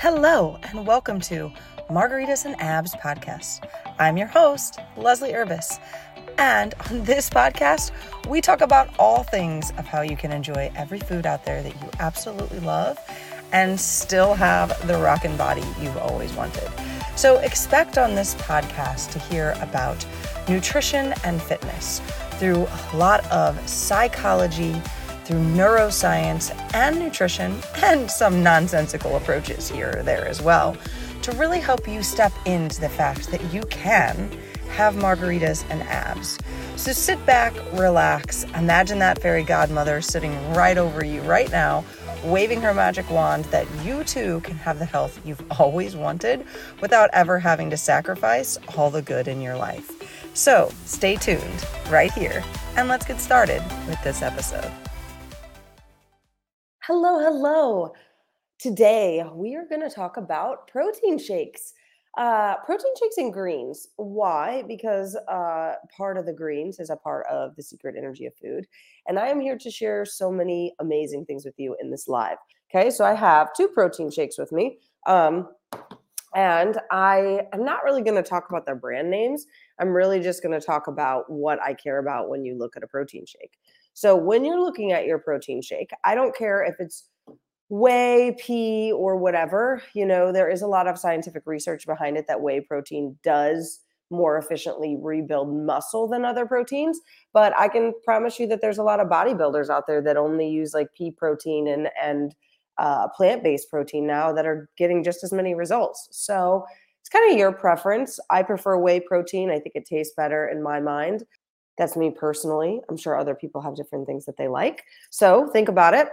Hello, and welcome to Margaritas and Abs podcast. I'm your host, Leslie Urbis. And on this podcast, we talk about all things of how you can enjoy every food out there that you absolutely love and still have the rockin' body you've always wanted. So, expect on this podcast to hear about nutrition and fitness through a lot of psychology through neuroscience and nutrition and some nonsensical approaches here or there as well to really help you step into the fact that you can have margaritas and abs. So sit back, relax, imagine that fairy godmother sitting right over you right now, waving her magic wand that you too can have the health you've always wanted without ever having to sacrifice all the good in your life. So stay tuned right here and let's get started with this episode. Hello, hello. Today we are going to talk about protein shakes. Uh, protein shakes and greens. Why? Because uh, part of the greens is a part of the secret energy of food. And I am here to share so many amazing things with you in this live. Okay, so I have two protein shakes with me. Um, and I am not really going to talk about their brand names. I'm really just going to talk about what I care about when you look at a protein shake. So when you're looking at your protein shake, I don't care if it's whey, pea, or whatever, you know, there is a lot of scientific research behind it that whey protein does more efficiently rebuild muscle than other proteins. But I can promise you that there's a lot of bodybuilders out there that only use like pea protein and and uh, plant-based protein now that are getting just as many results. So it's kind of your preference. I prefer whey protein. I think it tastes better in my mind. That's me personally. I'm sure other people have different things that they like. So think about it.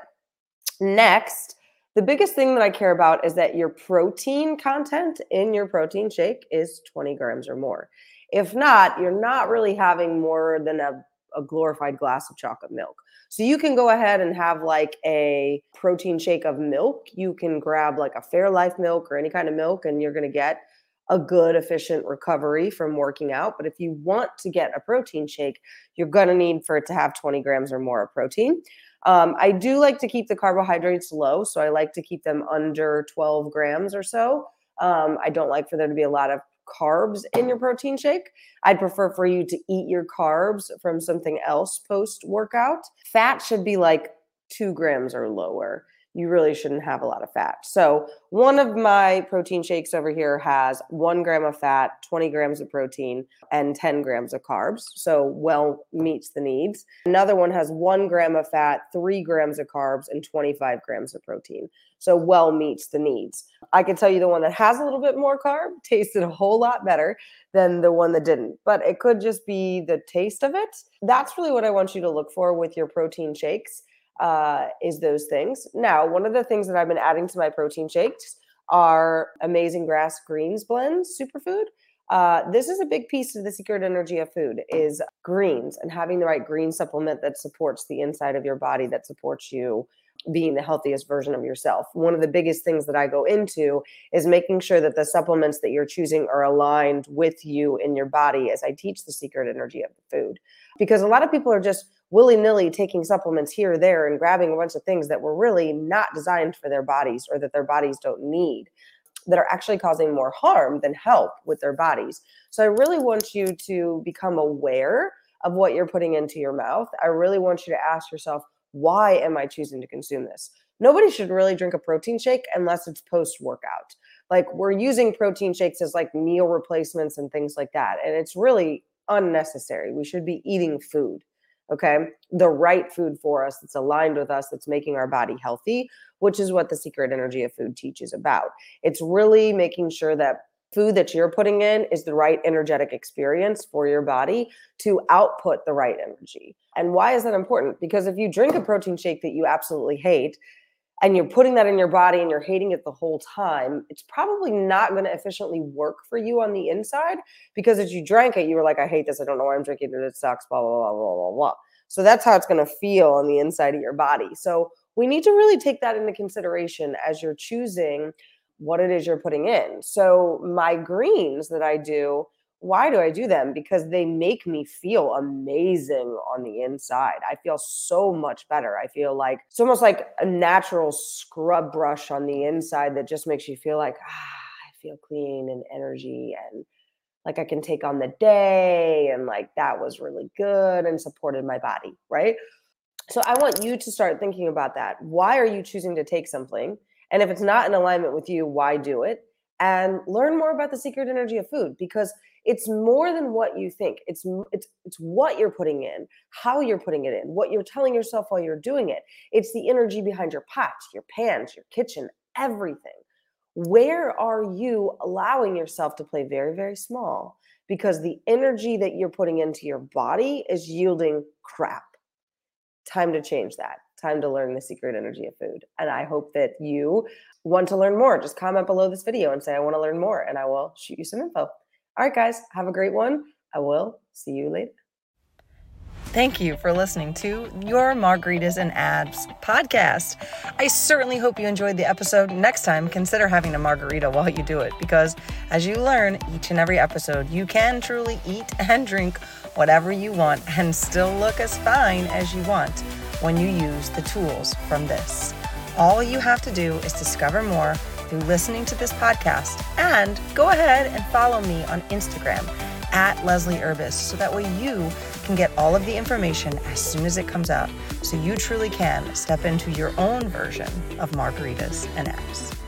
Next, the biggest thing that I care about is that your protein content in your protein shake is 20 grams or more. If not, you're not really having more than a, a glorified glass of chocolate milk. So you can go ahead and have like a protein shake of milk. You can grab like a Fairlife milk or any kind of milk, and you're going to get a good, efficient recovery from working out. But if you want to get a protein shake, you're going to need for it to have 20 grams or more of protein. Um, I do like to keep the carbohydrates low. So I like to keep them under 12 grams or so. Um, I don't like for there to be a lot of carbs in your protein shake. I'd prefer for you to eat your carbs from something else post workout. Fat should be like two grams or lower you really shouldn't have a lot of fat. So, one of my protein shakes over here has one gram of fat, 20 grams of protein, and 10 grams of carbs. So, well meets the needs. Another one has one gram of fat, three grams of carbs, and 25 grams of protein. So, well meets the needs. I can tell you the one that has a little bit more carb tasted a whole lot better than the one that didn't, but it could just be the taste of it. That's really what I want you to look for with your protein shakes uh, is those things. Now, one of the things that I've been adding to my protein shakes are amazing grass greens blends superfood. Uh, this is a big piece of the secret energy of food is greens and having the right green supplement that supports the inside of your body that supports you being the healthiest version of yourself. One of the biggest things that I go into is making sure that the supplements that you're choosing are aligned with you in your body as I teach the secret energy of the food. Because a lot of people are just willy nilly taking supplements here or there and grabbing a bunch of things that were really not designed for their bodies or that their bodies don't need that are actually causing more harm than help with their bodies. So I really want you to become aware of what you're putting into your mouth. I really want you to ask yourself, why am I choosing to consume this? Nobody should really drink a protein shake unless it's post workout. Like we're using protein shakes as like meal replacements and things like that. And it's really unnecessary. We should be eating food okay? The right food for us that's aligned with us that's making our body healthy which is what the secret energy of food teaches about. It's really making sure that food that you're putting in is the right energetic experience for your body to output the right energy. And why is that important? Because if you drink a protein shake that you absolutely hate and you're putting that in your body and you're hating it the whole time, it's probably not going to efficiently work for you on the inside because as you drank it, you were like, I hate this. I don't know why I'm drinking it. It sucks, blah, blah, blah, blah, blah, blah. So that's how it's going to feel on the inside of your body. So we need to really take that into consideration as you're choosing what it is you're putting in. So my greens that I do why do I do them? Because they make me feel amazing on the inside. I feel so much better. I feel like it's almost like a natural scrub brush on the inside that just makes you feel like, ah, I feel clean and energy and like I can take on the day. And like that was really good and supported my body. Right. So I want you to start thinking about that. Why are you choosing to take something? And if it's not in alignment with you, why do it? And learn more about the secret energy of food because it's more than what you think. It's it's it's what you're putting in how you're putting it in what you're telling yourself while you're doing it. It's the energy behind your pots your pans your kitchen everything. Where are you allowing yourself to play very very small? Because the energy that you're putting into your body is yielding crap. Time to change that time to learn the secret energy of food and i hope that you want to learn more just comment below this video and say i want to learn more and i will shoot you some info all right, guys, have a great one. I will see you later. Thank you for listening to your Margaritas and Abs podcast. I certainly hope you enjoyed the episode. Next time, consider having a margarita while you do it because as you learn each and every episode, you can truly eat and drink whatever you want and still look as fine as you want when you use the tools from this. All you have to do is discover more through listening to this podcast. And go ahead and follow me on Instagram at Leslie Urbis so that way you can get all of the information as soon as it comes out so you truly can step into your own version of margaritas and abs.